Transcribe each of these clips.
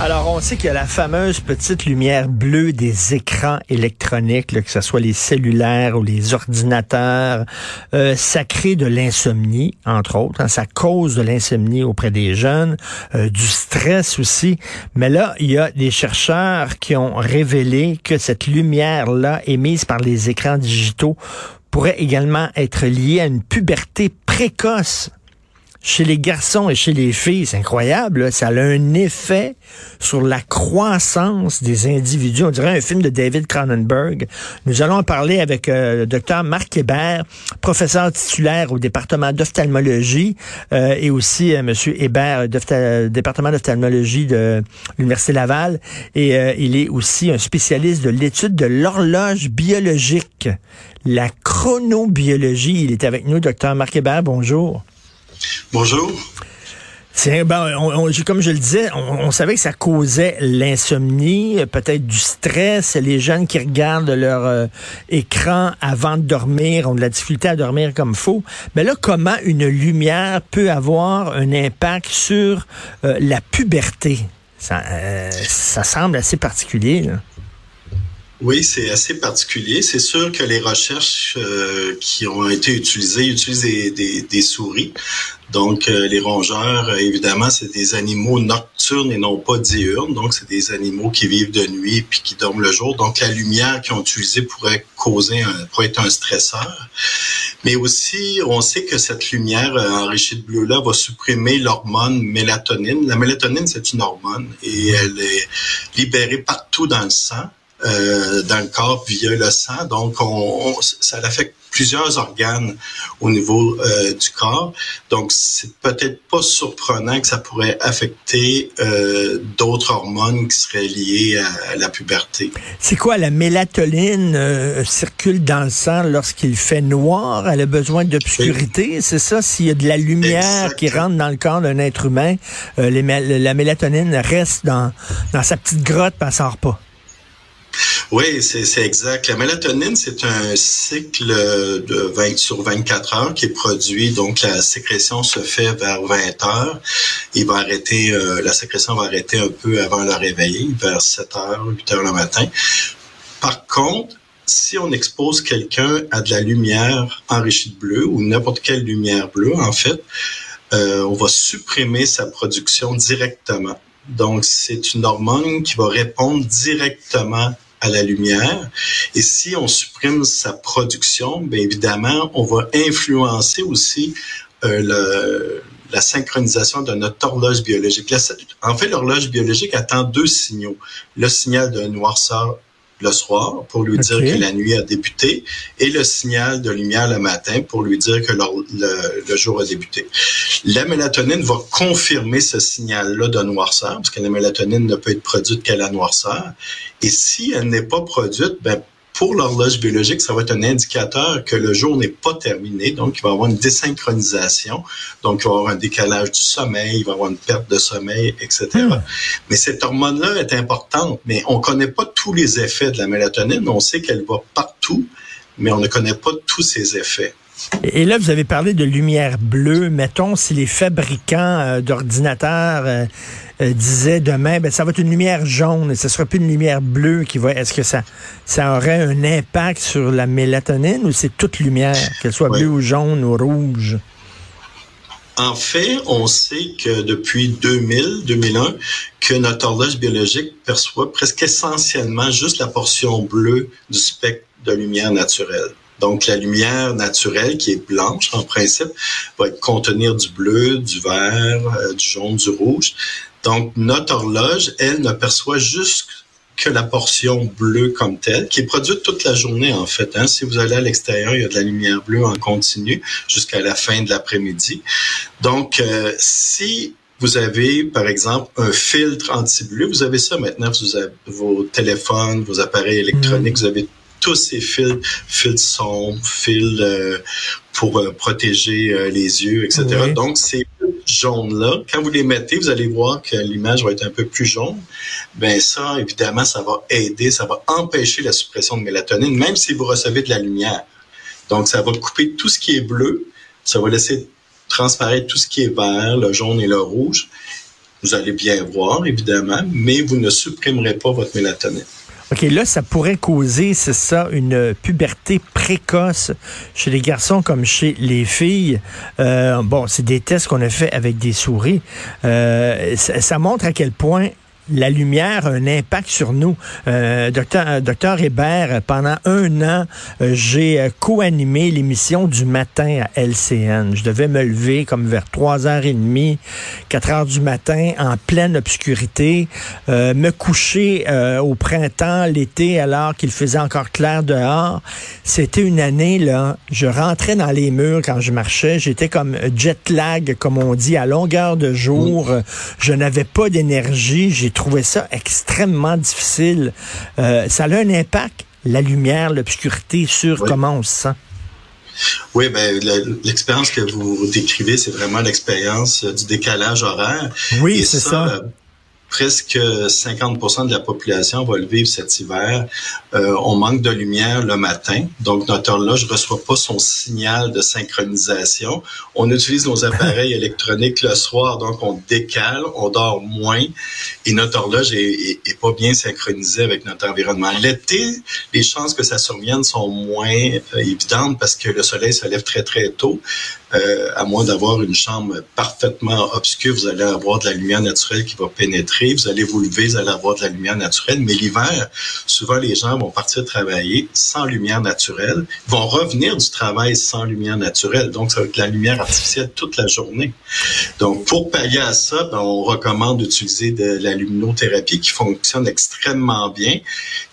Alors, on sait qu'il y a la fameuse petite lumière bleue des écrans électroniques, que ce soit les cellulaires ou les ordinateurs. Euh, ça crée de l'insomnie, entre autres. Hein. ça cause de l'insomnie auprès des jeunes, euh, du stress aussi. Mais là, il y a des chercheurs qui ont révélé que cette lumière-là émise par les écrans digitaux pourrait également être liée à une puberté précoce chez les garçons et chez les filles, c'est incroyable, ça a un effet sur la croissance des individus. On dirait un film de David Cronenberg. Nous allons parler avec euh, le docteur Marc Hébert, professeur titulaire au département d'ophtalmologie euh, et aussi euh, monsieur Hébert, département d'ophtalmologie de l'Université Laval. Et euh, il est aussi un spécialiste de l'étude de l'horloge biologique, la chronobiologie. Il est avec nous, docteur Marc Hébert. Bonjour. Bonjour. C'est ben, comme je le disais, on, savait que ça causait l'insomnie, peut-être du stress. Les jeunes qui regardent leur euh, écran avant de dormir ont de la difficulté à dormir comme faut. Mais là, comment une lumière peut avoir un impact sur euh, la puberté? Ça, euh, ça semble assez particulier. Oui, c'est assez particulier. C'est sûr que les recherches euh, qui ont été utilisées utilisent des, des, souris. Donc, euh, les rongeurs, évidemment, c'est des animaux nocturnes et non pas diurnes. Donc, c'est des animaux qui vivent de nuit puis qui dorment le jour. Donc, la lumière qu'ils ont utilisée pourrait causer, un, pourrait être un stresseur. Mais aussi, on sait que cette lumière euh, enrichie de bleu-là va supprimer l'hormone mélatonine. La mélatonine, c'est une hormone et elle est libérée partout dans le sang. Euh, dans le corps via le sang. Donc, on, ça affecte plusieurs organes au niveau euh, du corps. Donc, c'est peut-être pas surprenant que ça pourrait affecter euh, d'autres hormones qui seraient liées à, la puberté. C'est quoi la mélatonine circule dans le sang lorsqu'il fait noir? Elle a besoin d'obscurité, c'est ça? S'il y a de la lumière qui rentre dans le corps d'un être humain, les, la mélatonine reste dans dans sa petite grotte, et elle sort pas. Oui, c'est exact. La mélatonine, c'est un cycle de 20 sur 24 heures qui est produit. Donc, la sécrétion se fait vers 20 heures. Il va arrêter, euh, la sécrétion va arrêter un peu avant le réveil, vers 7 heures, 8 heures le matin. Par contre, si on expose quelqu'un à de la lumière enrichie de bleu ou n'importe quelle lumière bleue, en fait, euh, on va supprimer sa production directement. Donc, c'est une hormone qui va répondre directement à la lumière. Et si on supprime sa production, bien évidemment, on va influencer aussi euh, la synchronisation de notre horloge biologique. en fait, l'horloge biologique attend deux signaux. Le signal de noirceur le soir pour lui dire que la nuit a débuté et le signal de lumière le matin pour lui dire que le, jour a débuté. La mélatonine va confirmer ce signal-là de noirceur parce que la mélatonine ne peut être produite qu'à la noirceur. Et si elle n'est pas produite, ben, pour l'horloge biologique, ça va être un indicateur que le jour n'est pas terminé, donc il va y avoir une désynchronisation, donc il va y avoir un décalage du sommeil, il va y avoir une perte de sommeil, etc. Hmm. Mais cette hormone-là est importante, mais on ne connaît pas tous les effets de la mélatonine, on sait qu'elle va partout, mais on ne connaît pas tous ses effets. Et là, vous avez parlé de lumière bleue. Mettons, si les fabricants euh, d'ordinateurs euh, euh, disaient demain, ben, ça va être une lumière jaune et ce sera plus une lumière bleue qui va. Est-ce que ça, ça aurait un impact sur la mélatonine ou c'est toute lumière, qu'elle soit bleue ou jaune ou rouge? En fait, on sait que depuis 2000, 2001, que notre horloge biologique perçoit presque essentiellement juste la portion bleue du spectre de lumière naturelle. Donc, la lumière naturelle, qui est blanche en principe, va contenir du bleu, du vert, euh, du jaune, du rouge. Donc, notre horloge, elle, ne perçoit juste que la portion bleue comme telle, qui est produite toute la journée en fait. Hein. Si vous allez à l'extérieur, il y a de la lumière bleue en continu jusqu'à la fin de l'après-midi. Donc, euh, si vous avez, par exemple, un filtre anti-bleu, vous avez ça maintenant, vous avez vos téléphones, vos appareils électroniques, mm. vous avez tous ces fils, fils sombres, fils euh, pour euh, protéger euh, les yeux, etc. Donc, ces jaunes-là, quand vous les mettez, vous allez voir que l'image va être un peu plus jaune. Ben ça, évidemment, ça va aider, ça va empêcher la suppression de mélatonine, même si vous recevez de la lumière. Donc, ça va couper tout ce qui est bleu, ça va laisser transparaître tout ce qui est vert, le jaune et le rouge. Vous allez bien voir, évidemment, mais vous ne supprimerez pas votre mélatonine. OK, là, ça pourrait causer, c'est ça, une puberté précoce chez les garçons comme chez les filles. Euh, bon, c'est des tests qu'on a fait avec des souris. Euh, ça, montre à quel point la lumière a un impact sur nous. Euh, docteur, euh, docteur Hébert, pendant un an, euh, j'ai euh, co-animé l'émission du matin à LCN. Je devais me lever comme vers 3h30, 4h du matin, en pleine obscurité, me coucher au printemps, l'été, alors qu'il faisait encore clair dehors. C'était une année, là, je rentrais dans les murs quand je marchais. J'étais comme jet lag, comme on dit, à longueur de jour. Je n'avais pas d'énergie. J'ai trouvais ça extrêmement difficile. Euh, ça a un impact, la lumière, l'obscurité, sur comment on se sent. Oui, ben l'expérience que vous décrivez, c'est vraiment l'expérience du décalage horaire. Oui, c'est ça. Euh, presque 50% de la population va le vivre cet hiver. Euh, on manque de lumière le matin, donc notre horloge ne reçoit pas son signal de synchronisation. On utilise nos appareils électroniques le soir, donc on décale, on dort moins et notre horloge est, pas bien synchronisée avec notre environnement. L'été, les chances que ça survienne sont moins euh, évidentes parce que le soleil se lève très très tôt. Euh, à moins d'avoir une chambre parfaitement obscure, vous allez avoir de la lumière naturelle qui va pénétrer. Vous allez vous lever, vous allez avoir de la lumière naturelle. Mais l'hiver, souvent les gens vont partir travailler sans lumière naturelle, vont revenir du travail sans lumière naturelle. Donc, ça va être de la lumière artificielle toute la journée. Donc, pour pallier à ça, ben, on recommande d'utiliser de la luminothérapie qui fonctionne extrêmement bien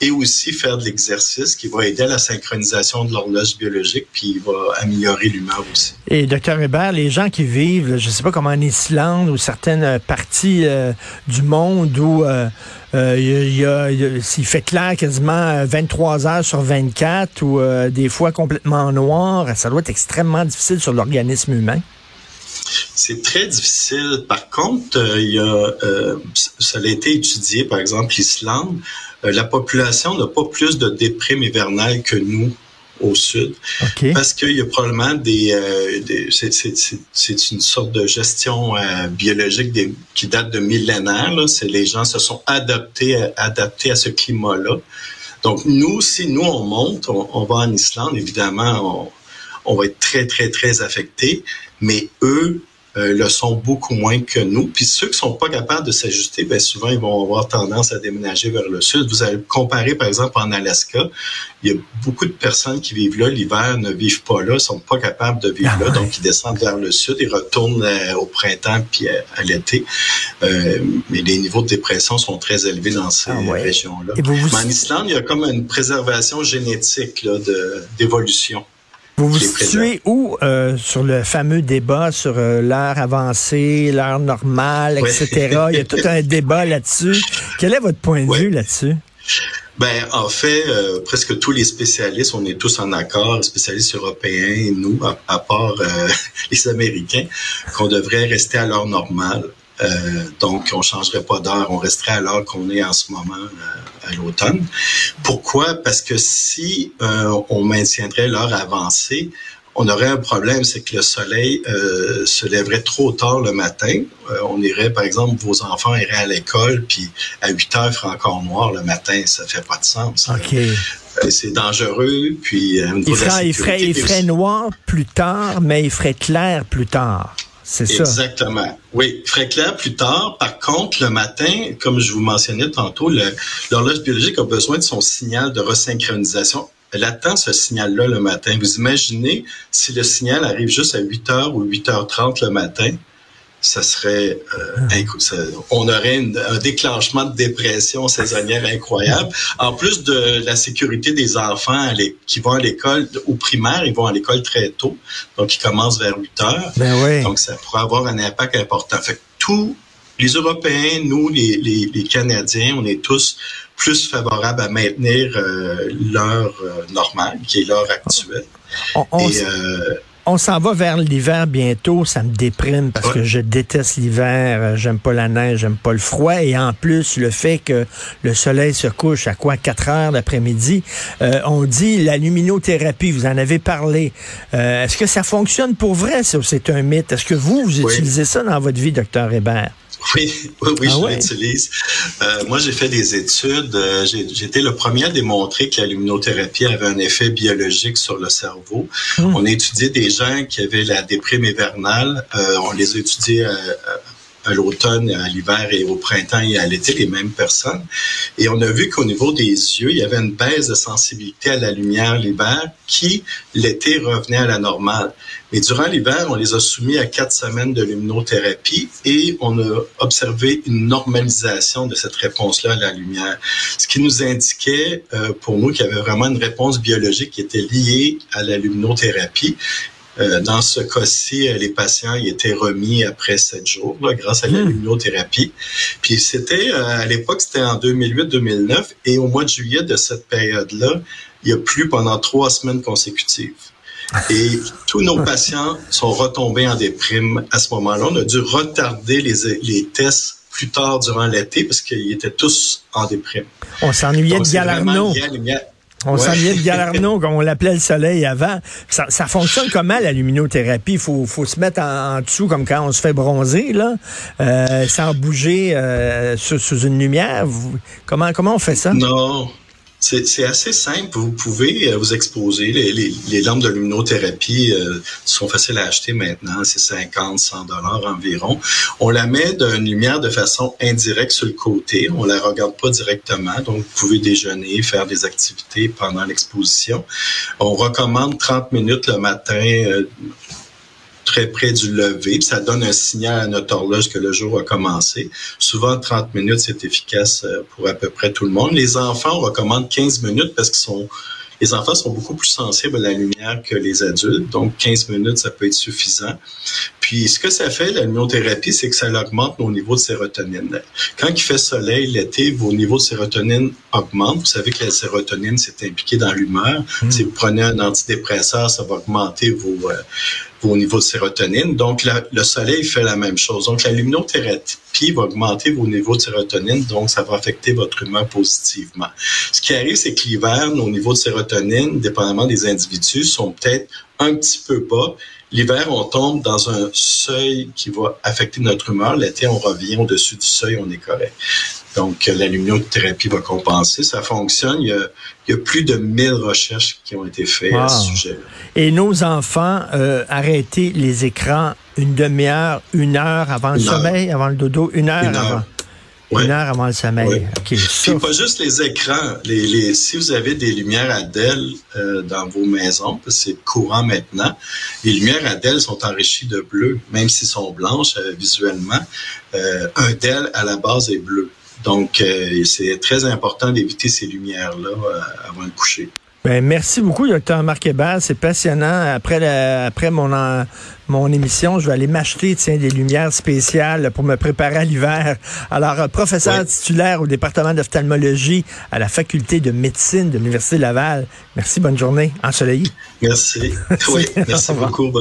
et aussi faire de l'exercice qui va aider à la synchronisation de l'horloge biologique puis va améliorer l'humeur aussi. Docteur Hubert, les gens qui vivent, je ne sais pas comment en Islande ou certaines parties euh, du monde où euh, euh, il, fait clair quasiment 23 heures sur 24 ou des fois complètement noir, ça doit être extrêmement difficile sur l'organisme humain. C'est très difficile. Par contre, il y a, ça a été étudié, par exemple, l'Islande. la population n'a pas plus de déprime hivernale que nous au sud. Parce qu'il y a probablement des... Euh, c'est une sorte de gestion euh, biologique des, qui date de millénaires. C'est les gens se sont adaptés, adaptés à ce climat-là. Donc nous, si nous on monte, on, va en Islande, évidemment, on, on va être très, très, très affectés. Mais eux, euh, le sont beaucoup moins que nous. Puis ceux qui sont pas capables de s'ajuster, ben souvent ils vont avoir tendance à déménager vers le sud. Vous allez comparer par exemple en Alaska, il y a beaucoup de personnes qui vivent là l'hiver ne vivent pas là, sont pas capables de vivre ah là, donc ils descendent vers le sud, ils retournent euh, au printemps puis à, l'été. Euh, mais les niveaux de dépression sont très élevés dans ces ah régions-là. En Islande, il y a comme une préservation génétique là, de d'évolution. Vous vous situez où euh, sur le fameux débat sur euh, l'heure avancée, l'heure normale, etc. Il y a tout un débat là-dessus. Quel est votre point de vue là-dessus? Ben, en fait, euh, presque tous les spécialistes, on est tous en accord, spécialistes européens nous, à, part les Américains, qu'on devrait rester à l'heure normale. Euh, donc, on changerait pas d'heure, on resterait à l'heure qu'on est en ce moment euh, à l'automne. Pourquoi? Parce que si euh, on maintiendrait l'heure avancée, on aurait un problème, c'est que le soleil se lèverait trop tard le matin. on irait, par exemple, vos enfants iraient à l'école, puis à 8 heures, il ferait encore noir le matin. Ça fait pas de sens. OK. c'est dangereux, puis... il, ferait, il, ferait, il ferait noir plus tard, mais il ferait clair plus tard. Exactement. Oui, très clair plus tard. Par contre, le matin, comme je vous mentionnais tantôt, l'horloge biologique a besoin de son signal de resynchronisation. Elle attend ce signal-là le matin. Vous imaginez si le signal arrive juste à 8 h ou 8h30 le matin, ça serait euh, on aurait un déclenchement de dépression saisonnière incroyable. En plus de la sécurité des enfants qui vont à l'école au primaire, ils vont à l'école très tôt, donc ils commencent vers 8 heures. Ben donc ça pourrait avoir un impact important. Fait que tous les Européens, nous, les, les, Canadiens, on est tous plus favorables à maintenir euh, l'heure euh, normale, qui est l'heure actuelle. On, Et, on s'en va vers l'hiver bientôt. Ça me déprime parce que je déteste l'hiver. Euh, j'aime pas la neige, j'aime pas le froid. Et en plus, le fait que le soleil se couche à quoi 4 heures l'après-midi. Euh, on dit la luminothérapie, vous en avez parlé. Euh, est-ce que ça fonctionne pour vrai? C'est un mythe? Est-ce que vous, vous utilisez ça dans votre vie, docteur Hébert? Oui, oui, oui, ah je l'utilise. Euh, moi, j'ai fait des études. Euh, j'ai été le premier à démontrer que la luminothérapie avait un effet biologique sur le cerveau. Hmm. On a étudié des qui avaient la déprime hivernale. Euh, on les a étudiés à l'automne, à l'hiver et au printemps et à l'été, les mêmes personnes. Et on a vu qu'au niveau des yeux, il y avait une baisse de sensibilité à la lumière l'hiver qui, l'été, revenait à la normale. Mais durant l'hiver, on les a soumis à quatre semaines de luminothérapie et on a observé une normalisation de cette réponse-là à la lumière. Ce qui nous indiquait, euh, pour nous, qu'il y avait vraiment une réponse biologique qui était liée à la luminothérapie euh, dans ce cas-ci, euh, les patients y étaient remis après sept jours grâce à la hmm. luminothérapie. Puis c'était euh, à l'époque, c'était en 2008-2009 et au mois de juillet de cette période-là, il a plu pendant trois semaines consécutives. Et tous nos patients sont retombés en déprime à ce moment-là. On a dû retarder les, les tests plus tard durant l'été parce qu'ils étaient tous en déprime. On s'ennuyait de Galarno. On ouais. s'ennuyait de Galarno, comme on l'appelait le soleil avant. Ça, ça, fonctionne comment, la luminothérapie? Il faut, faut se mettre en, dessous, comme quand on se fait bronzer, là, euh, sans bouger euh, sous, sous, une lumière. Comment, comment on fait ça? Non. C'est assez simple. Vous pouvez euh, vous exposer. Les, les, les lampes de luminothérapie euh, sont faciles à acheter maintenant. C'est 50, 100 dollars environ. On la met d'une lumière de façon indirecte sur le côté. On la regarde pas directement. Donc, vous pouvez déjeuner, faire des activités pendant l'exposition. On recommande 30 minutes le matin. Euh, très près du lever. ça donne un signal à notre horloge que le jour a commencé. Souvent, 30 minutes, c'est efficace euh, pour à peu près tout le monde. Les enfants, on recommande 15 minutes parce qu'ils sont les enfants sont beaucoup plus sensibles à la lumière que les adultes, donc 15 minutes, ça peut être suffisant. Puis ce que ça fait, la luminothérapie, c'est que ça augmente nos niveaux de sérotonine. Quand il fait soleil l'été, vos niveaux de sérotonine augmentent. Vous savez que la sérotonine, c'est impliqué dans l'humeur. Hmm. Si vous prenez un antidépresseur, ça va augmenter vos, euh, vos niveaux de sérotonine. Donc, le soleil fait la même chose. Donc, la luminothérapie va augmenter vos niveaux de sérotonine, donc ça va affecter votre humeur positivement. Ce qui arrive, c'est que l'hiver, nos niveaux de sérotonine, dépendamment des individus, sont peut-être un petit peu bas. L'hiver, on tombe dans un seuil qui va affecter notre humeur. L'été, on revient au-dessus du seuil, on est correct. Donc, la luminothérapie va compenser. Ça fonctionne. Il y a, plus de 1000 recherches qui ont été faites à ce sujet. Et nos enfants, euh, arrêter les écrans une demi-heure, une heure avant le sommeil, avant le dodo, une heure, avant. Une heure avant le sommeil. Puis pas juste les écrans. Les, si vous avez des lumières ADEL euh, dans vos maisons, parce que c'est courant maintenant, les lumières ADEL sont enrichies de bleu, même s'ils sont blanches euh, visuellement. Euh, un DEL à la base est bleu. Donc, euh, c'est très important d'éviter ces lumières-là euh, avant le coucher. Ben, merci beaucoup, docteur Marc Hébert. C'est passionnant. Après, après mon, mon émission, je vais aller m'acheter des lumières spéciales pour me préparer à l'hiver. Alors, euh, professeur titulaire au département d'ophtalmologie à la faculté de médecine de l'Université Laval. Merci, bonne journée. Ensoleillé. Merci. Oui, merci beaucoup.